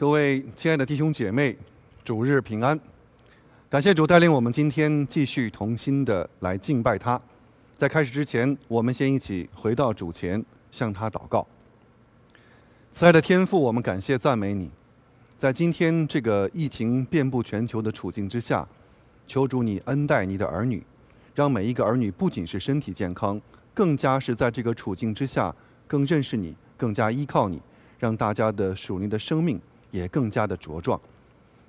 各位亲爱的弟兄姐妹，主日平安！感谢主带领我们今天继续同心的来敬拜他。在开始之前，我们先一起回到主前，向他祷告。慈爱的天父，我们感谢赞美你，在今天这个疫情遍布全球的处境之下，求主你恩待你的儿女，让每一个儿女不仅是身体健康，更加是在这个处境之下更认识你，更加依靠你，让大家的属灵的生命。也更加的茁壮，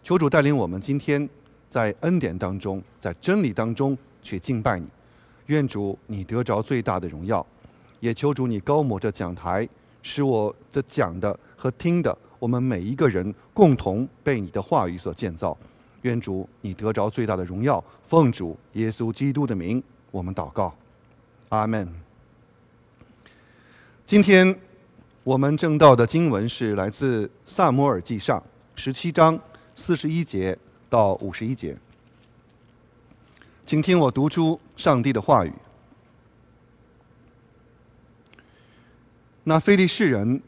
求主带领我们今天在恩典当中，在真理当中去敬拜你。愿主你得着最大的荣耀，也求主你高抹这讲台，使我这讲的和听的，我们每一个人共同被你的话语所建造。愿主你得着最大的荣耀，奉主耶稣基督的名，我们祷告，阿门。今天。我们正道的经文是来自《萨摩尔记上》十七章四十一节到五十一节，请听我读出上帝的话语。那非利士人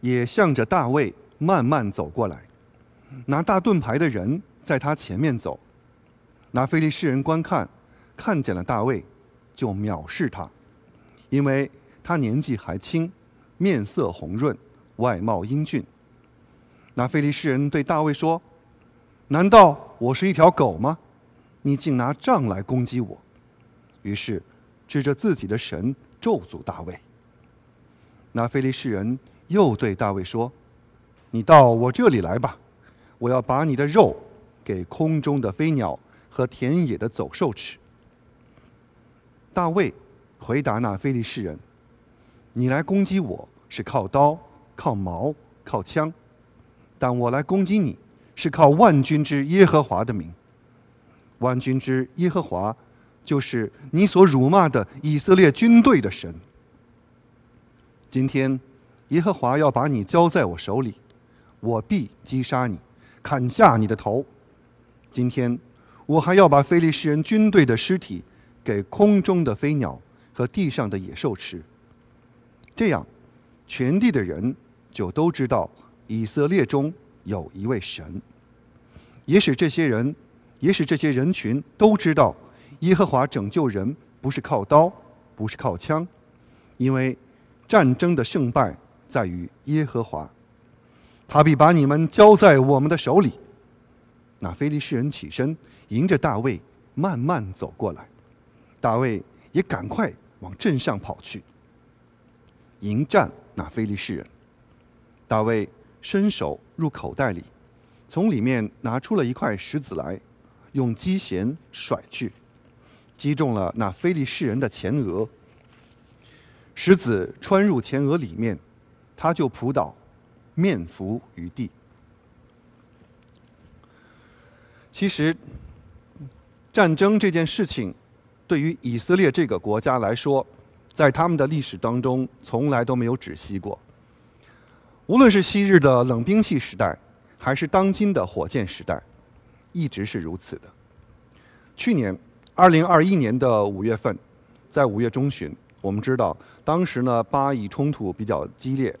也向着大卫慢慢走过来，拿大盾牌的人在他前面走。那非利士人观看，看见了大卫，就藐视他，因为他年纪还轻。面色红润，外貌英俊。那菲利士人对大卫说：“难道我是一条狗吗？你竟拿杖来攻击我！”于是，指着自己的神咒诅大卫。那菲利士人又对大卫说：“你到我这里来吧，我要把你的肉给空中的飞鸟和田野的走兽吃。”大卫回答那菲利士人。你来攻击我是靠刀、靠矛、靠枪，但我来攻击你是靠万军之耶和华的名。万军之耶和华，就是你所辱骂的以色列军队的神。今天，耶和华要把你交在我手里，我必击杀你，砍下你的头。今天，我还要把非利士人军队的尸体给空中的飞鸟和地上的野兽吃。这样，全地的人就都知道以色列中有一位神，也使这些人，也使这些人群都知道耶和华拯救人不是靠刀，不是靠枪，因为战争的胜败在于耶和华，他必把你们交在我们的手里。那非利士人起身，迎着大卫慢慢走过来，大卫也赶快往镇上跑去。迎战那非利士人，大卫伸手入口袋里，从里面拿出了一块石子来，用机弦甩去，击中了那非利士人的前额。石子穿入前额里面，他就扑倒，面伏于地。其实，战争这件事情，对于以色列这个国家来说，在他们的历史当中，从来都没有止息过。无论是昔日的冷兵器时代，还是当今的火箭时代，一直是如此的。去年，二零二一年的五月份，在五月中旬，我们知道当时呢巴以冲突比较激烈。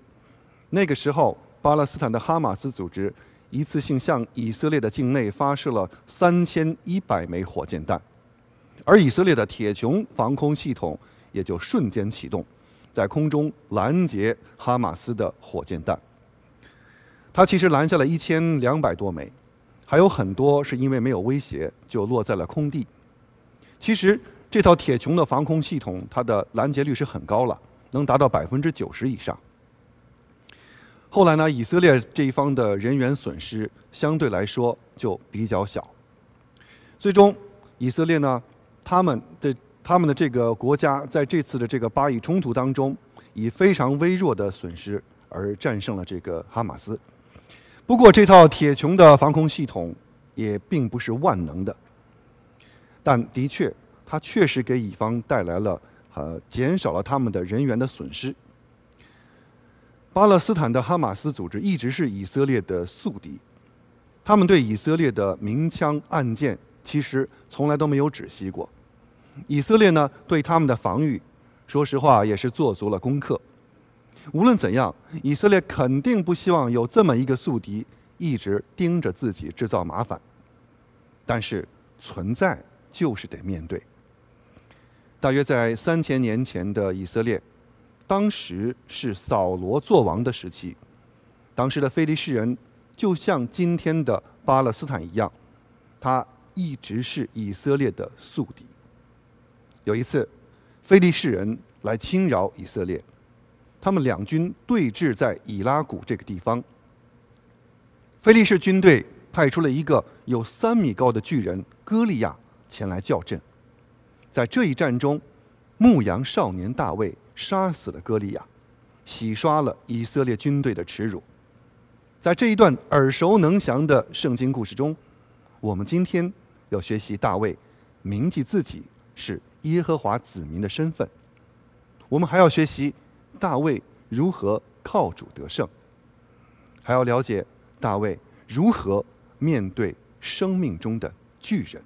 那个时候，巴勒斯坦的哈马斯组织一次性向以色列的境内发射了三千一百枚火箭弹，而以色列的铁穹防空系统。也就瞬间启动，在空中拦截哈马斯的火箭弹。他其实拦下了一千两百多枚，还有很多是因为没有威胁就落在了空地。其实这套铁穹的防空系统，它的拦截率是很高了，能达到百分之九十以上。后来呢，以色列这一方的人员损失相对来说就比较小。最终，以色列呢，他们的。他们的这个国家在这次的这个巴以冲突当中，以非常微弱的损失而战胜了这个哈马斯。不过，这套铁穹的防空系统也并不是万能的，但的确，它确实给乙方带来了呃减少了他们的人员的损失。巴勒斯坦的哈马斯组织一直是以色列的宿敌，他们对以色列的明枪暗箭其实从来都没有止息过。以色列呢，对他们的防御，说实话也是做足了功课。无论怎样，以色列肯定不希望有这么一个宿敌一直盯着自己制造麻烦。但是存在就是得面对。大约在三千年前的以色列，当时是扫罗作王的时期，当时的非利士人就像今天的巴勒斯坦一样，他一直是以色列的宿敌。有一次，非利士人来侵扰以色列。他们两军对峙在以拉谷这个地方。菲利士军队派出了一个有三米高的巨人歌利亚前来叫阵。在这一战中，牧羊少年大卫杀死了歌利亚，洗刷了以色列军队的耻辱。在这一段耳熟能详的圣经故事中，我们今天要学习大卫铭记自己是耶和华子民的身份。我们还要学习。大卫如何靠主得胜？还要了解大卫如何面对生命中的巨人。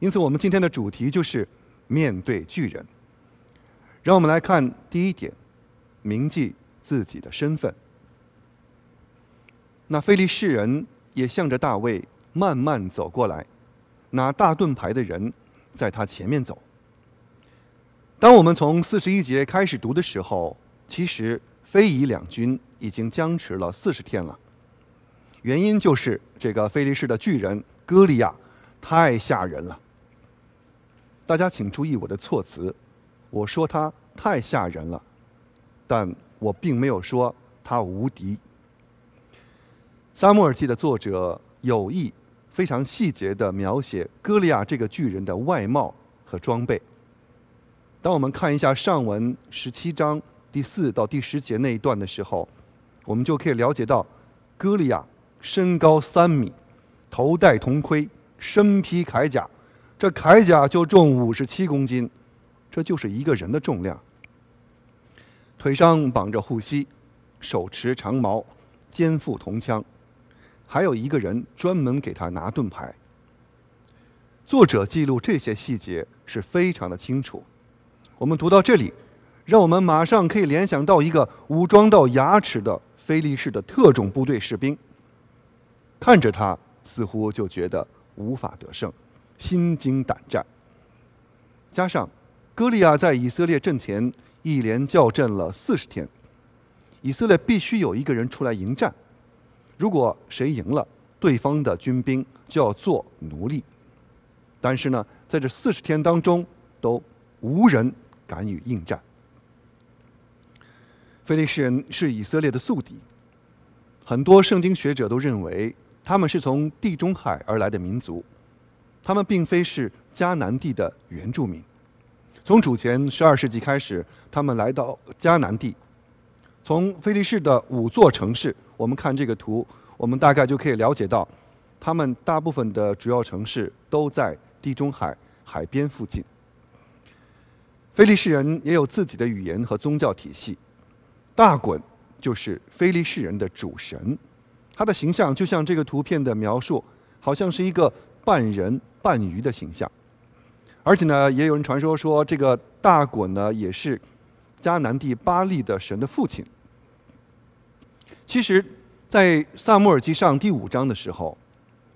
因此，我们今天的主题就是面对巨人。让我们来看第一点：铭记自己的身份。那非利士人也向着大卫慢慢走过来，拿大盾牌的人在他前面走。当我们从四十一节开始读的时候，其实非以两军已经僵持了四十天了，原因就是这个菲利士的巨人歌利亚太吓人了。大家请注意我的措辞，我说他太吓人了，但我并没有说他无敌。撒母耳记的作者有意非常细节的描写歌利亚这个巨人的外貌和装备。当我们看一下上文十七章。第四到第十节那一段的时候，我们就可以了解到，歌利亚身高三米，头戴铜盔，身披铠甲，这铠甲就重五十七公斤，这就是一个人的重量。腿上绑着护膝，手持长矛，肩负铜枪，还有一个人专门给他拿盾牌。作者记录这些细节是非常的清楚。我们读到这里。让我们马上可以联想到一个武装到牙齿的菲利士的特种部队士兵，看着他似乎就觉得无法得胜，心惊胆战。加上歌利亚在以色列阵前一连叫阵了四十天，以色列必须有一个人出来迎战。如果谁赢了，对方的军兵就要做奴隶。但是呢，在这四十天当中，都无人敢于应战。菲利士人是以色列的宿敌，很多圣经学者都认为他们是从地中海而来的民族，他们并非是迦南地的原住民。从主前十二世纪开始，他们来到迦南地，从菲利士的五座城市，我们看这个图，我们大概就可以了解到，他们大部分的主要城市都在地中海海边附近。非利士人也有自己的语言和宗教体系。大衮就是非利士人的主神，他的形象就像这个图片的描述，好像是一个半人半鱼的形象。而且呢，也有人传说说，这个大衮呢也是迦南地巴利的神的父亲。其实，在萨穆尔记上第五章的时候，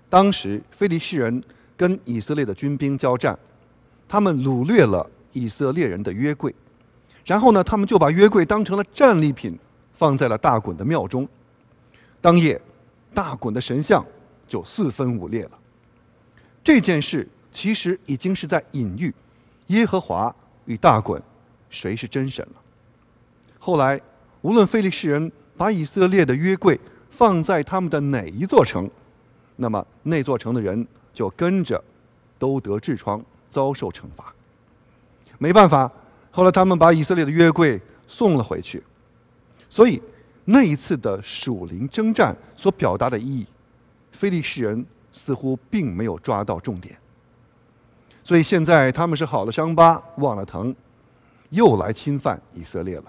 当时非利士人跟以色列的军兵交战，他们掳掠了以色列人的约柜。然后呢，他们就把约柜当成了战利品，放在了大衮的庙中。当夜，大衮的神像就四分五裂了。这件事其实已经是在隐喻耶和华与大衮谁是真神了。后来，无论菲利士人把以色列的约柜放在他们的哪一座城，那么那座城的人就跟着都得痔疮，遭受惩罚。没办法。后来他们把以色列的约柜送了回去，所以那一次的属灵征战所表达的意义，非利士人似乎并没有抓到重点。所以现在他们是好了伤疤忘了疼，又来侵犯以色列了。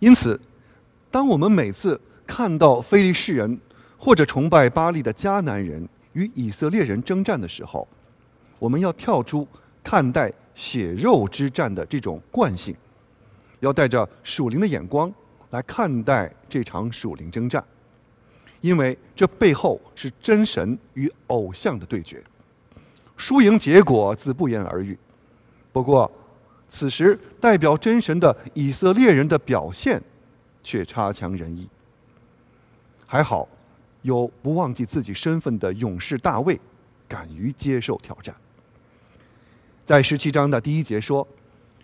因此，当我们每次看到非利士人或者崇拜巴利的迦南人与以色列人征战的时候，我们要跳出看待。血肉之战的这种惯性，要带着属灵的眼光来看待这场属灵征战，因为这背后是真神与偶像的对决，输赢结果自不言而喻。不过，此时代表真神的以色列人的表现却差强人意。还好，有不忘记自己身份的勇士大卫，敢于接受挑战。在十七章的第一节说。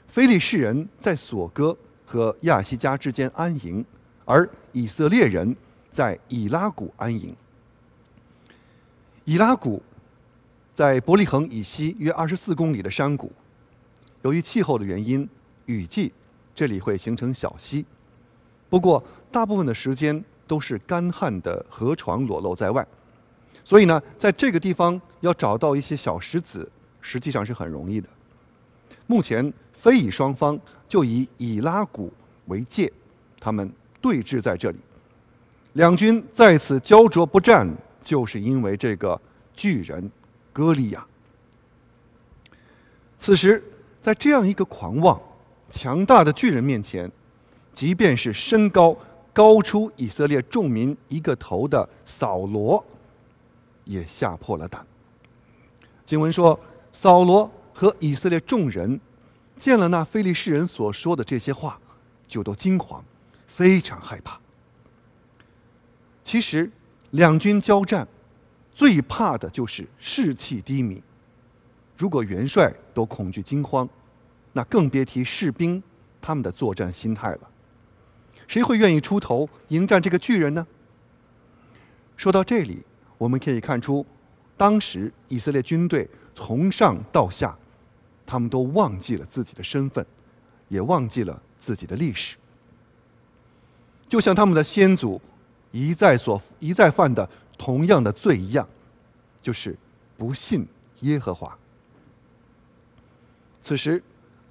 非利士人在索哥和亚西加之间安营，而以色列人在以拉谷安营。以拉谷在伯利恒以西约二十四公里的山谷，由于气候的原因，雨季这里会形成小溪。不过，大部分的时间都是干旱的河床裸露在外，所以呢，在这个地方要找到一些小石子，实际上是很容易的。目前。非以双方就以以拉谷为界，他们对峙在这里。两军在此焦灼不战，就是因为这个巨人歌利亚。此时，在这样一个狂妄、强大的巨人面前，即便是身高高出以色列众民一个头的扫罗，也吓破了胆。经文说，扫罗和以色列众人。见了那非利士人所说的这些话，就都惊慌，非常害怕。其实，两军交战，最怕的就是士气低迷。如果元帅都恐惧惊慌，那更别提士兵他们的作战心态了。谁会愿意出头迎战这个巨人呢？说到这里，我们可以看出，当时以色列军队从上到下。他们都忘记了自己的身份，也忘记了自己的历史，就像他们的先祖一再所一再犯的同样的罪一样，就是不信耶和华。此时，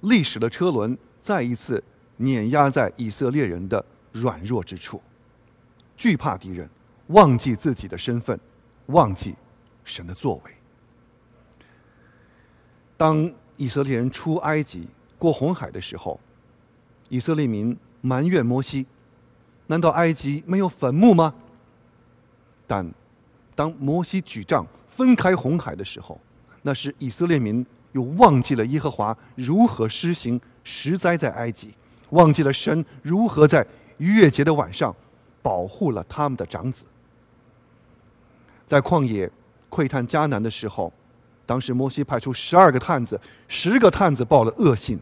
历史的车轮再一次碾压在以色列人的软弱之处，惧怕敌人，忘记自己的身份，忘记神的作为。当以色列人出埃及过红海的时候，以色列民埋怨摩西：“难道埃及没有坟墓吗？”但当摩西举杖分开红海的时候，那是以色列民又忘记了耶和华如何施行十灾在埃及，忘记了神如何在逾越节的晚上保护了他们的长子。在旷野窥探迦南的时候。当时摩西派出十二个探子，十个探子报了恶信，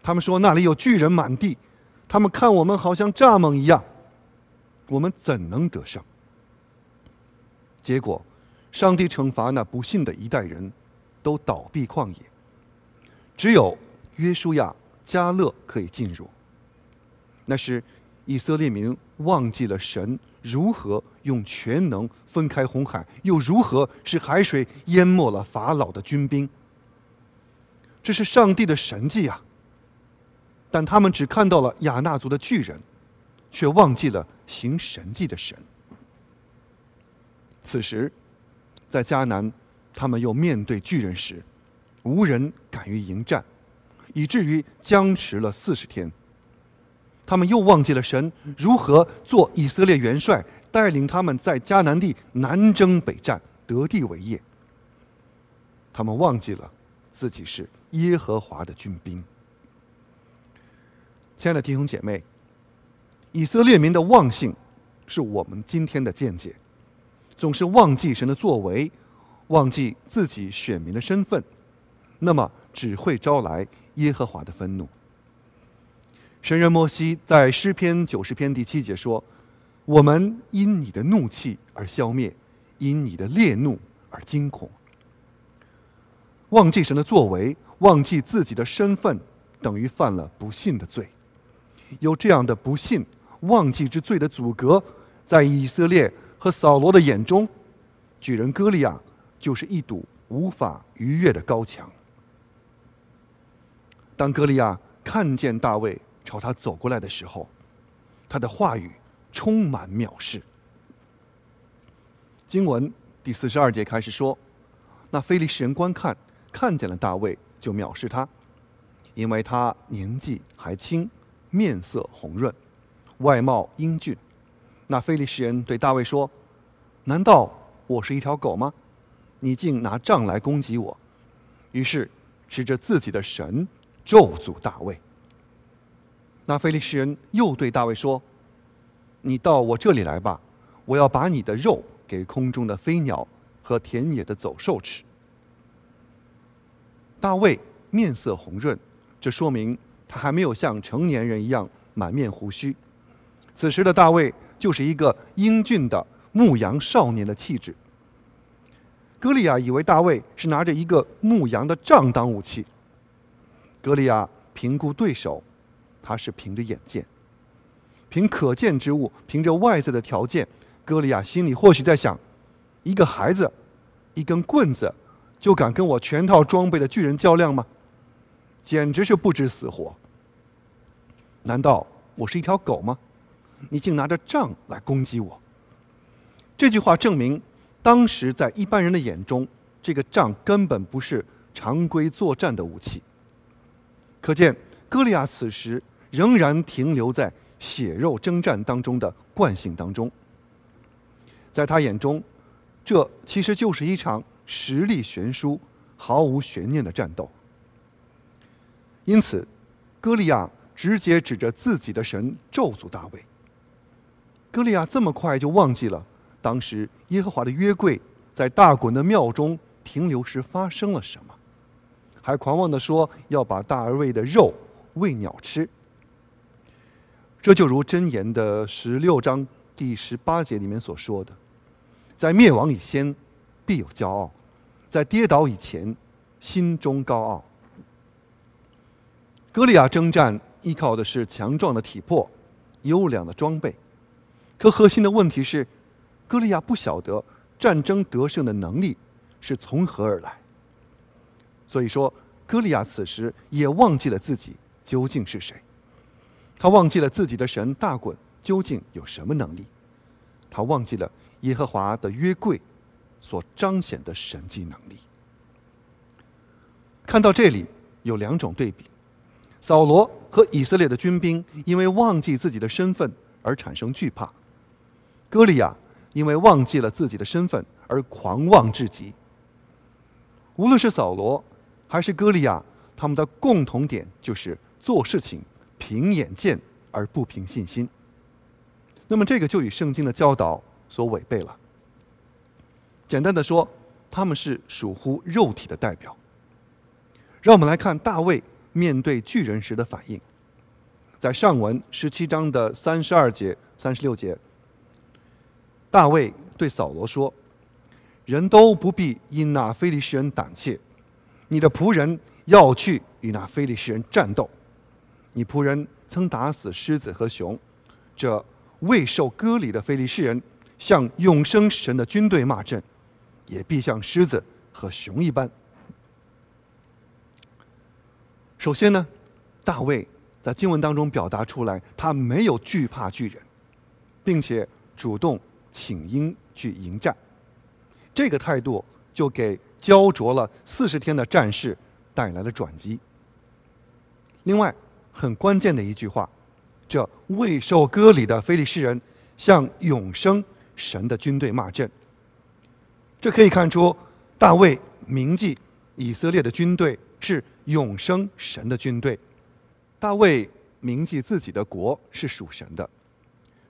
他们说那里有巨人满地，他们看我们好像蚱蜢一样，我们怎能得胜？结果，上帝惩罚那不幸的一代人，都倒闭旷野，只有约书亚、加勒可以进入。那是以色列民忘记了神。如何用全能分开红海？又如何使海水淹没了法老的军兵？这是上帝的神迹啊！但他们只看到了亚纳族的巨人，却忘记了行神迹的神。此时，在迦南，他们又面对巨人时，无人敢于迎战，以至于僵持了四十天。他们又忘记了神如何做以色列元帅，带领他们在迦南地南征北战，得地为业。他们忘记了自己是耶和华的军兵。亲爱的弟兄姐妹，以色列民的忘性，是我们今天的见解，总是忘记神的作为，忘记自己选民的身份，那么只会招来耶和华的愤怒。神人摩西在诗篇九十篇第七节说：“我们因你的怒气而消灭，因你的烈怒而惊恐。忘记神的作为，忘记自己的身份，等于犯了不信的罪。有这样的不信、忘记之罪的阻隔，在以色列和扫罗的眼中，举人歌利亚就是一堵无法逾越的高墙。当歌利亚看见大卫。”朝他走过来的时候，他的话语充满藐视。经文第四十二节开始说：“那非利士人观看，看见了大卫，就藐视他，因为他年纪还轻，面色红润，外貌英俊。那非利士人对大卫说：“难道我是一条狗吗？你竟拿杖来攻击我！”于是指着自己的神咒诅大卫。那非利士人又对大卫说：“你到我这里来吧，我要把你的肉给空中的飞鸟和田野的走兽吃。”大卫面色红润，这说明他还没有像成年人一样满面胡须。此时的大卫就是一个英俊的牧羊少年的气质。歌利亚以为大卫是拿着一个牧羊的杖当武器。歌利亚评估对手，他是凭着眼见，凭可见之物，凭着外在的条件。歌利亚心里或许在想：一个孩子，一根棍子。就敢跟我全套装备的巨人较量吗？简直是不知死活！难道我是一条狗吗？你竟拿着杖来攻击我！这句话证明，当时在一般人的眼中，这个杖根本不是常规作战的武器。可见，歌利亚此时仍然停留在血肉征战当中的惯性当中。在他眼中，这其实就是一场。实力悬殊、毫无悬念的战斗。因此，歌利亚直接指着自己的神咒诅大卫。歌利亚这么快就忘记了当时耶和华的约柜在大滚的庙中停留时发生了什么，还狂妄的说要把大卫的肉喂鸟吃。这就如箴言的十六章第十八节里面所说的：“在灭亡以先。”必有骄傲，在跌倒以前，心中高傲。歌利亚征战依靠的是强壮的体魄、优良的装备，可核心的问题是，歌利亚不晓得战争得胜的能力是从何而来。所以说，歌利亚此时也忘记了自己究竟是谁，他忘记了自己的神大滚究竟有什么能力，他忘记了耶和华的约柜。所彰显的神迹能力。看到这里，有两种对比：扫罗和以色列的军兵因为忘记自己的身份而产生惧怕；歌利亚因为忘记了自己的身份而狂妄至极。无论是扫罗还是歌利亚，他们的共同点就是做事情凭眼见而不凭信心。那么，这个就与圣经的教导所违背了。简单的说，他们是属乎肉体的代表。让我们来看大卫面对巨人时的反应。在上文十七章的三十二节、三十六节，大卫对扫罗说：“人都不必因那非利士人胆怯，你的仆人要去与那非利士人战斗。你仆人曾打死狮子和熊，这未受割礼的非利士人向永生神的军队骂阵。”也必像狮子和熊一般。首先呢，大卫在经文当中表达出来，他没有惧怕巨人，并且主动请缨去迎战。这个态度就给焦灼了四十天的战事带来了转机。另外，很关键的一句话，这未受割礼的非利士人向永生神的军队骂阵。这可以看出，大卫铭记以色列的军队是永生神的军队。大卫铭记自己的国是属神的，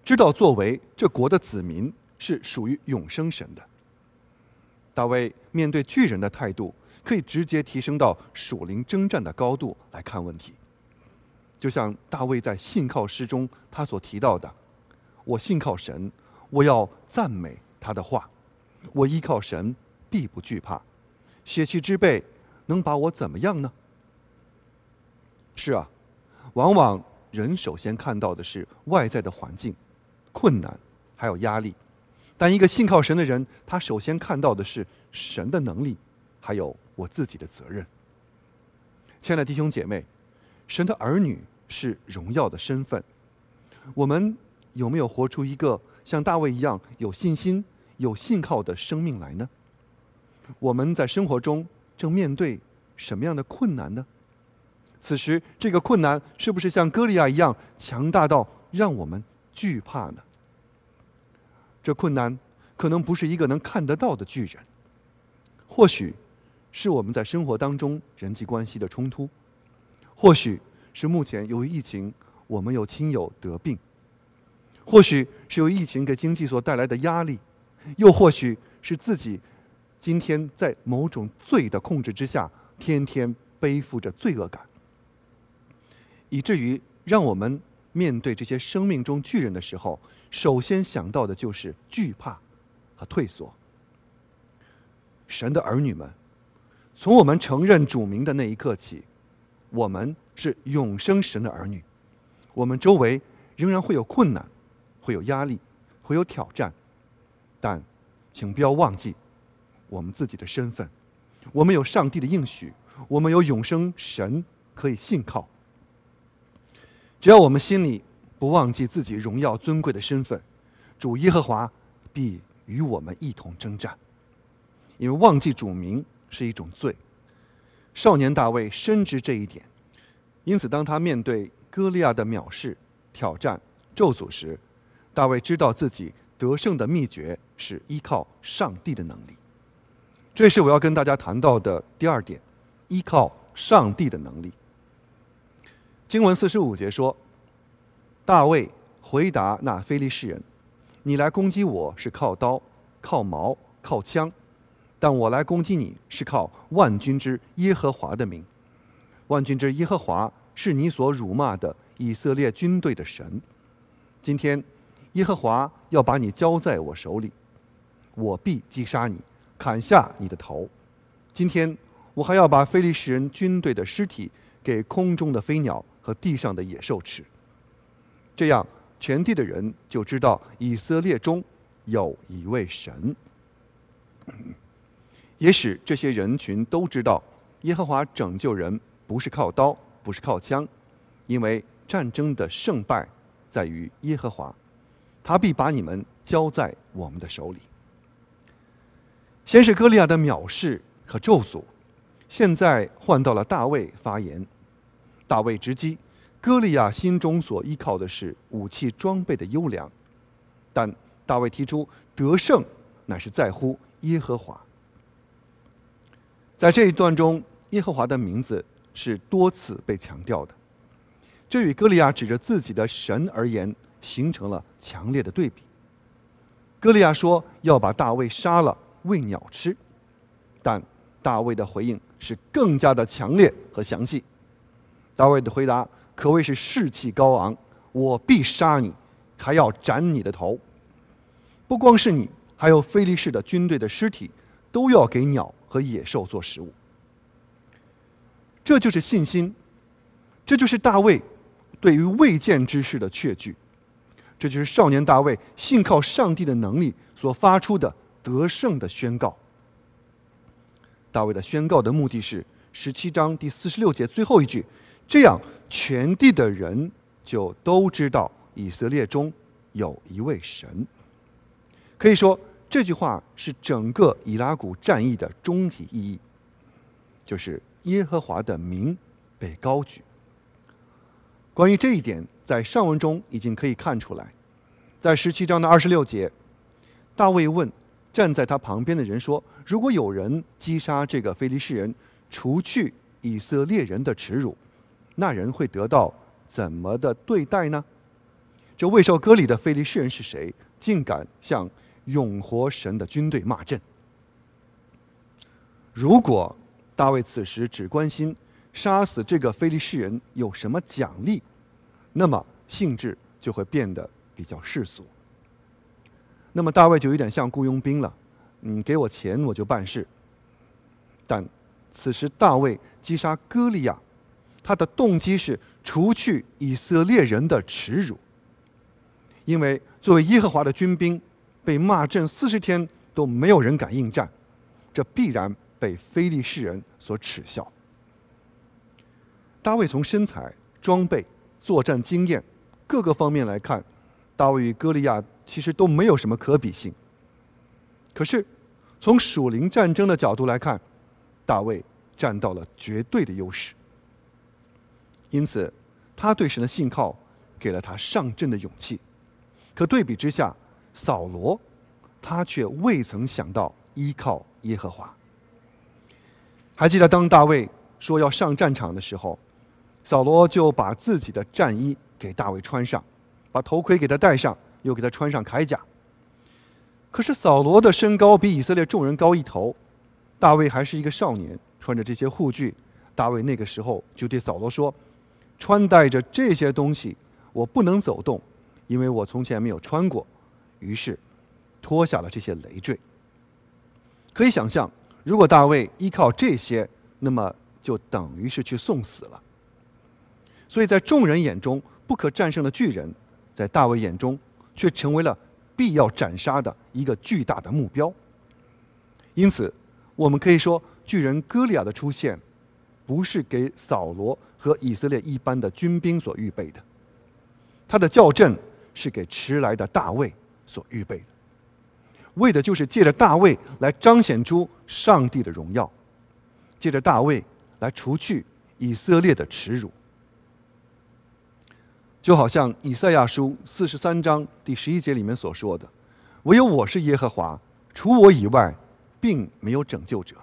知道作为这国的子民是属于永生神的。大卫面对巨人的态度，可以直接提升到属灵征战的高度来看问题。就像大卫在信靠诗中他所提到的：“我信靠神，我要赞美他的话。”我依靠神，必不惧怕。血气之辈能把我怎么样呢？是啊，往往人首先看到的是外在的环境、困难，还有压力。但一个信靠神的人，他首先看到的是神的能力，还有我自己的责任。亲爱的弟兄姐妹，神的儿女是荣耀的身份。我们有没有活出一个像大卫一样有信心？有信靠的生命来呢？我们在生活中正面对什么样的困难呢？此时这个困难是不是像歌利亚一样强大到让我们惧怕呢？这困难可能不是一个能看得到的巨人，或许是我们在生活当中人际关系的冲突，或许是目前由于疫情我们有亲友得病，或许是由疫情给经济所带来的压力，又或许是自己今天在某种罪的控制之下，天天背负着罪恶感，以至于让我们面对这些生命中巨人的时候。首先想到的就是惧怕和退缩。神的儿女们，从我们承认主名的那一刻起，我们是永生神的儿女。我们周围仍然会有困难，会有压力，会有挑战，但请不要忘记我们自己的身份。我们有上帝的应许，我们有永生神可以信靠。只要我们心里。不忘记自己荣耀尊贵的身份，主耶和华必与我们一同征战。因为忘记主名是一种罪。少年大卫深知这一点，因此当他面对歌利亚的藐视、挑战、咒诅时，大卫知道自己得胜的秘诀是依靠上帝的能力。这是我要跟大家谈到的第二点：依靠上帝的能力。经文四十五节说。大卫回答那非利士人：“你来攻击我是靠刀、靠矛、靠枪，但我来攻击你是靠万军之耶和华的名。万军之耶和华是你所辱骂的以色列军队的神。今天耶和华要把你交在我手里，我必击杀你，砍下你的头。今天我还要把非利士人军队的尸体给空中的飞鸟和地上的野兽吃。”这样，全地的人就知道以色列中有一位神。也使这些人群都知道，耶和华拯救人不是靠刀，不是靠枪，因为战争的胜败在于耶和华，他必把你们交在我们的手里。先是歌利亚的藐视和咒诅，现在换到了大卫发言，大卫直击。歌利亚心中所依靠的是武器装备的优良，但大卫提出得胜乃是在乎耶和华。在这一段中，耶和华的名字是多次被强调的，这与歌利亚指着自己的神而言形成了强烈的对比。歌利亚说要把大卫杀了喂鸟吃，但大卫的回应是更加的强烈和详细。大卫的回答。可谓是士气高昂，我必杀你，还要斩你的头。不光是你，还有菲利士的军队的尸体，都要给鸟和野兽做食物。这就是信心，这就是大卫对于未见之事的确据，这就是少年大卫信靠上帝的能力所发出的得胜的宣告。大卫的宣告的目的是十七章第四十六节最后一句。这样，全地的人就都知道以色列中有一位神。可以说，这句话是整个以拉谷战役的终极意义，就是耶和华的名被高举。关于这一点，在上文中已经可以看出来。在十七章的二十六节，大卫问站在他旁边的人说：“如果有人击杀这个非利士人，除去以色列人的耻辱。”那人会得到怎么的对待呢？这未受割礼的非利士人是谁？竟敢向永活神的军队骂阵？如果大卫此时只关心杀死这个非利士人有什么奖励，那么性质就会变得比较世俗。那么大卫就有点像雇佣兵了，嗯，给我钱我就办事。但此时大卫击杀歌利亚。他的动机是除去以色列人的耻辱，因为作为耶和华的军兵，被骂阵四十天都没有人敢应战，这必然被非利士人所耻笑。大卫从身材、装备、作战经验各个方面来看，大卫与歌利亚其实都没有什么可比性。可是，从属灵战争的角度来看，大卫占到了绝对的优势。因此，他对神的信靠给了他上阵的勇气。可对比之下，扫罗他却未曾想到依靠耶和华。还记得当大卫说要上战场的时候，扫罗就把自己的战衣给大卫穿上，把头盔给他戴上，又给他穿上铠甲。可是扫罗的身高比以色列众人高一头，大卫还是一个少年，穿着这些护具。大卫那个时候就对扫罗说：“穿戴着这些东西，我不能走动，因为我从前没有穿过。”于是脱下了这些累赘。可以想象，如果大卫依靠这些，那么就等于是去送死了。所以在众人眼中不可战胜的巨人，在大卫眼中却成为了。必要斩杀的一个巨大的目标。因此，我们可以说，巨人歌利亚的出现，不是给扫罗和以色列一般的军兵所预备的，他的校正是给迟来的大卫所预备的，为的就是借着大卫来彰显出上帝的荣耀，借着大卫来除去以色列的耻辱。就好像以赛亚书四十三章第十一节里面所说的：“唯有我是耶和华，除我以外，并没有拯救者。”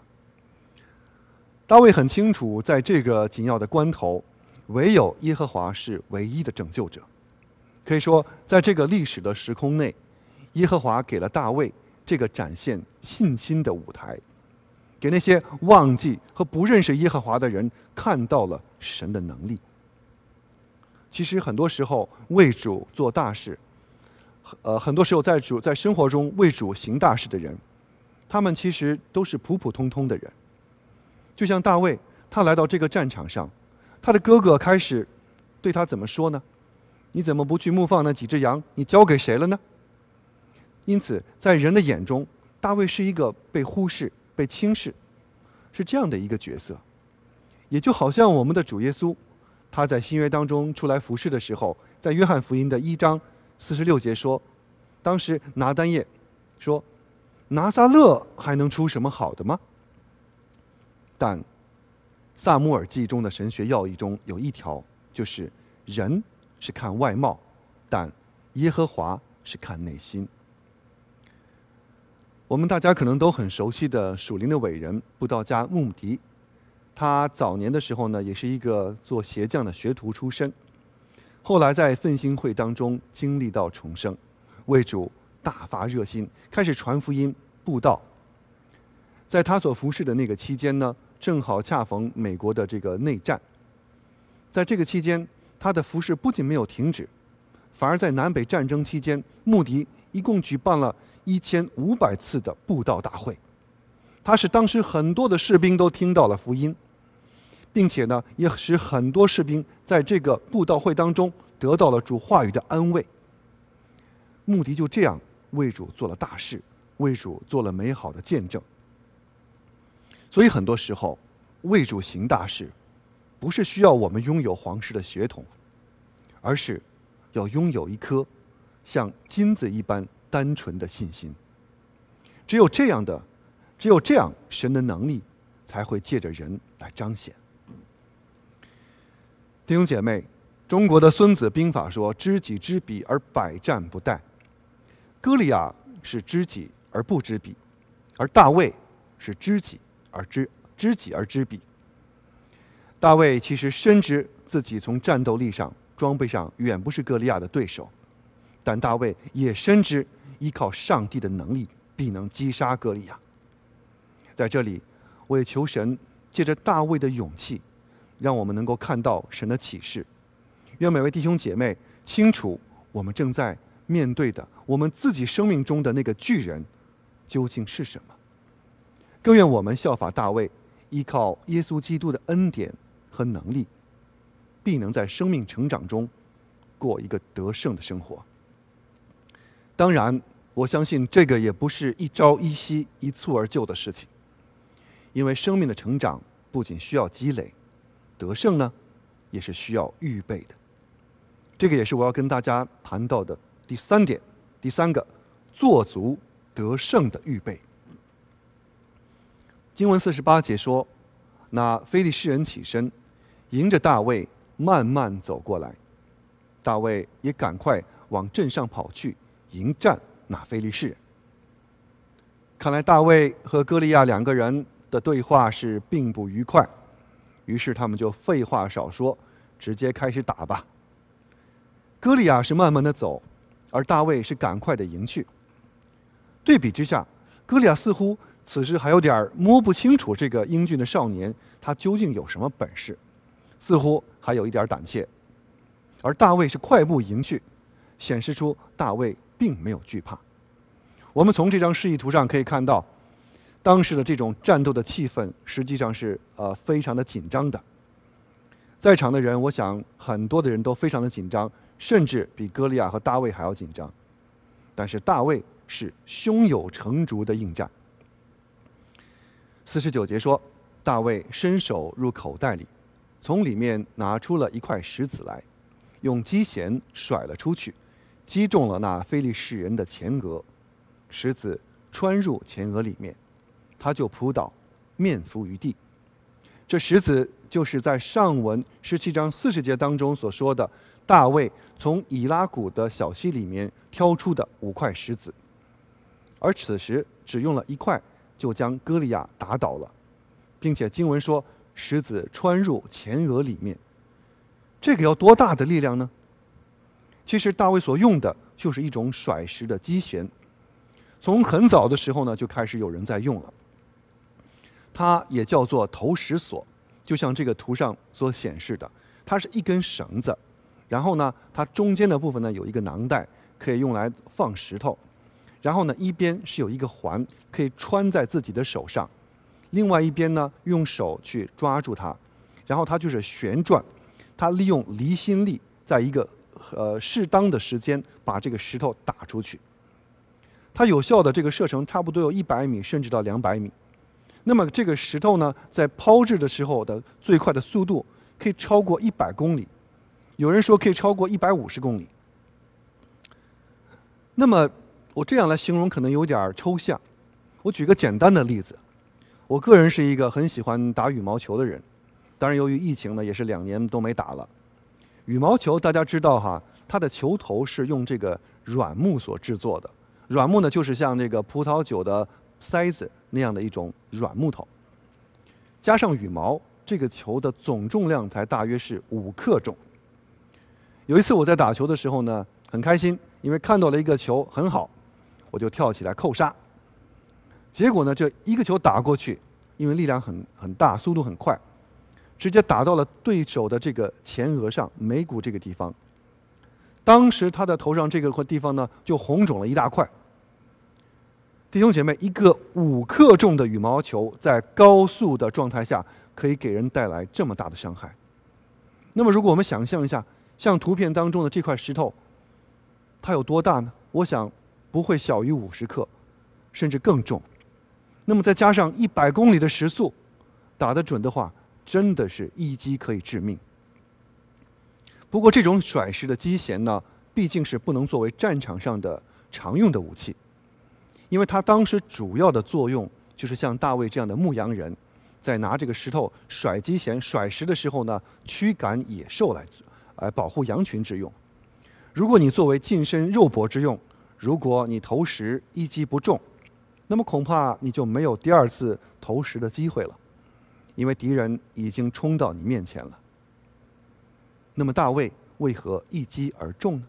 大卫很清楚，在这个紧要的关头，唯有耶和华是唯一的拯救者。可以说，在这个历史的时空内，耶和华给了大卫这个展现信心的舞台，给那些忘记和不认识耶和华的人看到了神的能力。其实很多时候为主做大事，呃，很多时候在主在生活中为主行大事的人，他们其实都是普普通通的人。就像大卫，他来到这个战场上，他的哥哥开始对他怎么说呢？你怎么不去牧放那几只羊？你交给谁了呢？因此，在人的眼中，大卫是一个被忽视、被轻视，是这样的一个角色。也就好像我们的主耶稣。他在新约当中出来服侍的时候，在约翰福音的一章四十六节说：“当时拿单叶说，拿撒勒还能出什么好的吗？”但萨姆尔记中的神学要义中有一条，就是人是看外貌，但耶和华是看内心。我们大家可能都很熟悉的属灵的伟人布道家穆迪。他早年的时候呢，也是一个做鞋匠的学徒出身，后来在奋兴会当中经历到重生，为主大发热心，开始传福音布道。在他所服侍的那个期间呢，正好恰逢美国的这个内战，在这个期间，他的服侍不仅没有停止，反而在南北战争期间，穆迪一共举办了一千五百次的布道大会，他使当时很多的士兵都听到了福音。并且呢，也使很多士兵在这个布道会当中得到了主话语的安慰。穆迪就这样为主做了大事，为主做了美好的见证。所以很多时候，为主行大事，不是需要我们拥有皇室的血统，而是要拥有一颗像金子一般单纯的信心。只有这样的，只有这样，神的能力才会借着人来彰显。弟兄姐妹，中国的《孙子兵法》说：“知己知彼而百战不殆。”歌利亚是知己而不知彼，而大卫是知己而知知己而知彼。大卫其实深知自己从战斗力上、装备上远不是歌利亚的对手，但大卫也深知依靠上帝的能力必能击杀歌利亚。在这里，我也求神借着大卫的勇气。让我们能够看到神的启示，愿每位弟兄姐妹清楚我们正在面对的我们自己生命中的那个巨人究竟是什么。更愿我们效法大卫，依靠耶稣基督的恩典和能力，必能在生命成长中过一个得胜的生活。当然，我相信这个也不是一朝一夕、一蹴而就的事情，因为生命的成长不仅需要积累。得胜呢，也是需要预备的。这个也是我要跟大家谈到的第三点。第三个，做足得胜的预备。经文四十八节说：“那非利士人起身，迎着大卫慢慢走过来。大卫也赶快往镇上跑去迎战那非利士。看来大卫和歌利亚两个人的对话是并不愉快，于是他们就废话少说，直接开始打吧。歌利亚是慢慢的走，而大卫是赶快的迎去。对比之下，歌利亚似乎此时还有点摸不清楚这个英俊的少年他究竟有什么本事，似乎还有一点胆怯。而大卫是快步迎去，显示出大卫并没有惧怕。我们从这张示意图上可以看到，当时的这种战斗的气氛实际上是呃非常的紧张的。在场的人，我想很多的人都非常的紧张，甚至比歌利亚和大卫还要紧张。但是大卫是胸有成竹的应战。四十九节说，大卫伸手入口袋里，从里面拿出了一块石子来。用机弦甩了出去，击中了那非利士人的前额，石子穿入前额里面，他就扑倒，面伏于地。这石子就是在上文十七章四十节当中所说的，大卫从以拉谷的小溪里面挑出的五块石子，而此时只用了一块，就将歌利亚打倒了，并且经文说石子穿入前额里面。这个要多大的力量呢？其实大卫所用的就是一种甩石的机弦，从很早的时候呢就开始有人在用了。它也叫做投石索，就像这个图上所显示的，它是一根绳子，然后呢它中间的部分呢有一个囊袋，可以用来放石头，然后呢一边是有一个环，可以穿在自己的手上，另外一边呢用手去抓住它，然后它就是旋转。它利用离心力，在一个呃适当的时间把这个石头打出去。它有效的这个射程差不多有一百米，甚至到两百米。那么这个石头呢，在抛掷的时候的最快的速度可以超过一百公里，有人说可以超过一百五十公里。那么我这样来形容可能有点抽象。我举个简单的例子，我个人是一个很喜欢打羽毛球的人。当然，由于疫情呢，也是两年都没打了。羽毛球大家知道哈，它的球头是用这个软木所制作的。软木呢，就是像这个葡萄酒的塞子那样的一种软木头。加上羽毛，这个球的总重量才大约是五克重。有一次我在打球的时候呢，很开心，因为看到了一个球很好，我就跳起来扣杀。结果呢，这一个球打过去，因为力量很很大，速度很快。直接打到了对手的这个前额上眉骨这个地方，当时他的头上这个块地方呢就红肿了一大块。弟兄姐妹，一个五克重的羽毛球在高速的状态下可以给人带来这么大的伤害。那么，如果我们想象一下，像图片当中的这块石头，它有多大呢？我想不会小于五十克，甚至更重。那么再加上一百公里的时速，打得准的话。真的是一击可以致命。不过，这种甩石的机弦呢，毕竟是不能作为战场上的常用的武器，因为它当时主要的作用就是像大卫这样的牧羊人，在拿这个石头甩机弦、甩石的时候呢，驱赶野兽来，来保护羊群之用。如果你作为近身肉搏之用，如果你投石一击不中，那么恐怕你就没有第二次投石的机会了。因为敌人已经冲到你面前了。那么大卫为何一击而中呢？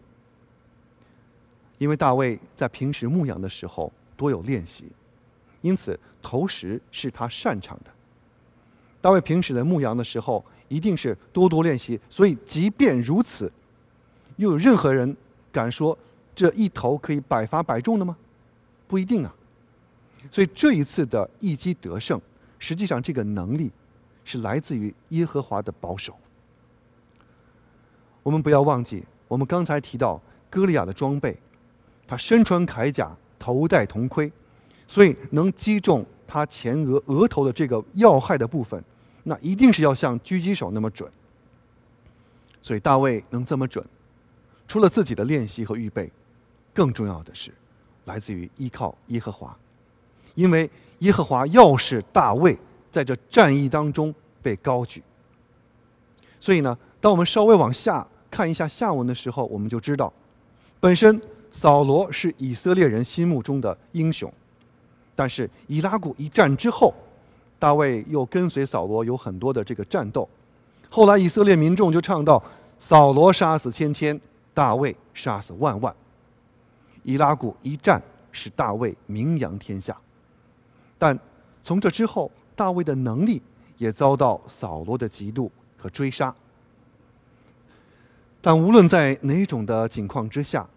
因为大卫在平时牧羊的时候多有练习，因此投石是他擅长的。大卫平时在牧羊的时候一定是多多练习，所以即便如此，又有任何人敢说这一投可以百发百中的吗？不一定啊。所以这一次的一击得胜。实际上，这个能力是来自于耶和华的保守。我们不要忘记，我们刚才提到歌利亚的装备，他身穿铠甲，头戴铜盔，所以能击中他前额额头的这个要害的部分，那一定是要像狙击手那么准。所以大卫能这么准，除了自己的练习和预备，更重要的是来自于依靠耶和华。因为耶和华要使大卫在这战役当中被高举，所以呢，当我们稍微往下看一下下文的时候，我们就知道，本身扫罗是以色列人心目中的英雄，但是以拉谷一战之后，大卫又跟随扫罗有很多的这个战斗，后来以色列民众就唱到：扫罗杀死千千，大卫杀死万万。以拉谷一战使大卫名扬天下，但从这之后，大卫的能力也遭到扫罗的嫉妒和追杀。但无论在哪种的情况之下，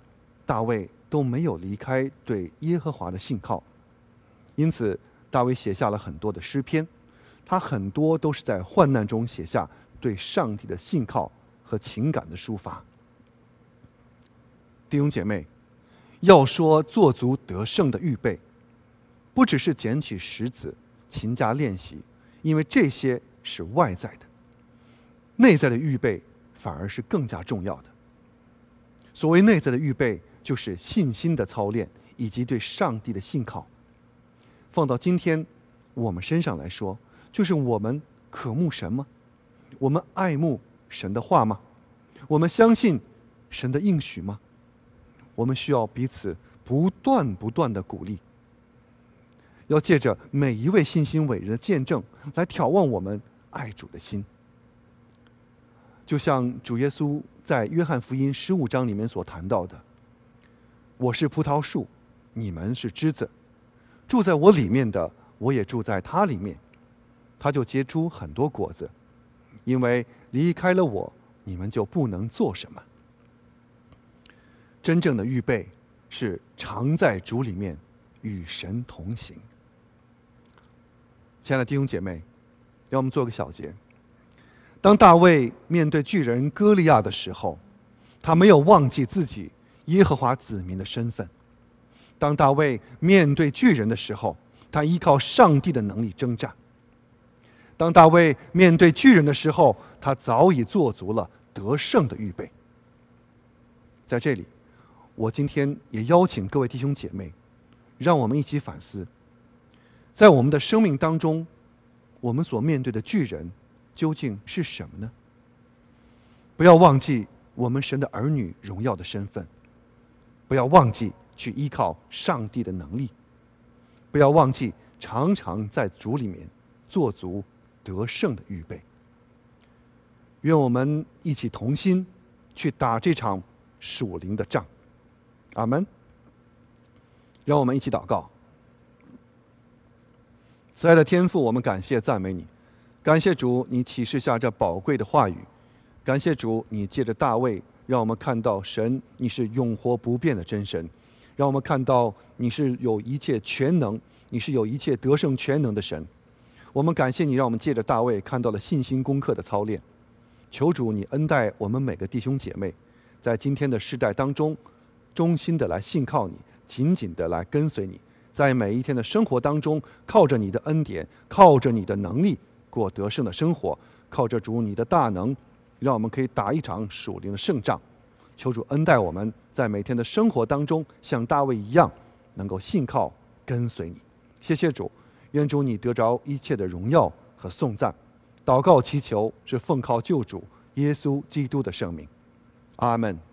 大卫都没有离开对耶和华的信靠，因此大卫写下了很多的诗篇，他很多都是在患难中写下对上帝的信靠和情感的抒发。弟兄姐妹。要说做足得胜的预备，不只是捡起石子勤加练习，因为这些是外在的，内在的预备反而是更加重要的。所谓内在的预备，就是信心的操练以及对上帝的信靠。放到今天我们身上来说，就是我们渴慕神吗？我们爱慕神的话吗？我们相信神的应许吗？我们需要彼此不断不断的鼓励，要借着每一位信心伟人的见证来眺望我们爱主的心。就像主耶稣在约翰福音十五章里面所谈到的：“我是葡萄树，你们是枝子，住在我里面的，我也住在他里面，他就结出很多果子，因为离开了我，你们就不能做什么。”真正的预备是常在主里面与神同行。亲爱的弟兄姐妹，让我们做个小结。当大卫面对巨人歌利亚的时候，他没有忘记自己耶和华子民的身份；当大卫面对巨人的时候，他依靠上帝的能力征战；当大卫面对巨人的时候，他早已做足了得胜的预备。在这里。我今天也邀请各位弟兄姐妹，让我们一起反思，在我们的生命当中，我们所面对的巨人究竟是什么呢？不要忘记我们神的儿女荣耀的身份，不要忘记去依靠上帝的能力，不要忘记常常在主里面做足得胜的预备。愿我们一起同心去打这场属灵的仗。阿门。让我们一起祷告。慈爱的天父，我们感谢赞美你，感谢主，你启示下这宝贵的话语，感谢主，你借着大卫，让我们看到神，你是永活不变的真神，让我们看到你是有一切全能，你是有一切得胜全能的神。我们感谢你，让我们借着大卫看到了信心功课的操练。求主，你恩待我们每个弟兄姐妹，在今天的世代当中。衷心的来信靠你，紧紧的来跟随你，在每一天的生活当中，靠着你的恩典，靠着你的能力过得胜的生活，靠着主你的大能，让我们可以打一场属灵的胜仗。求主恩待我们在每天的生活当中，像大卫一样，能够信靠跟随你。谢谢主，愿主你得着一切的荣耀和颂赞。祷告祈求是奉靠救主耶稣基督的圣名，阿门。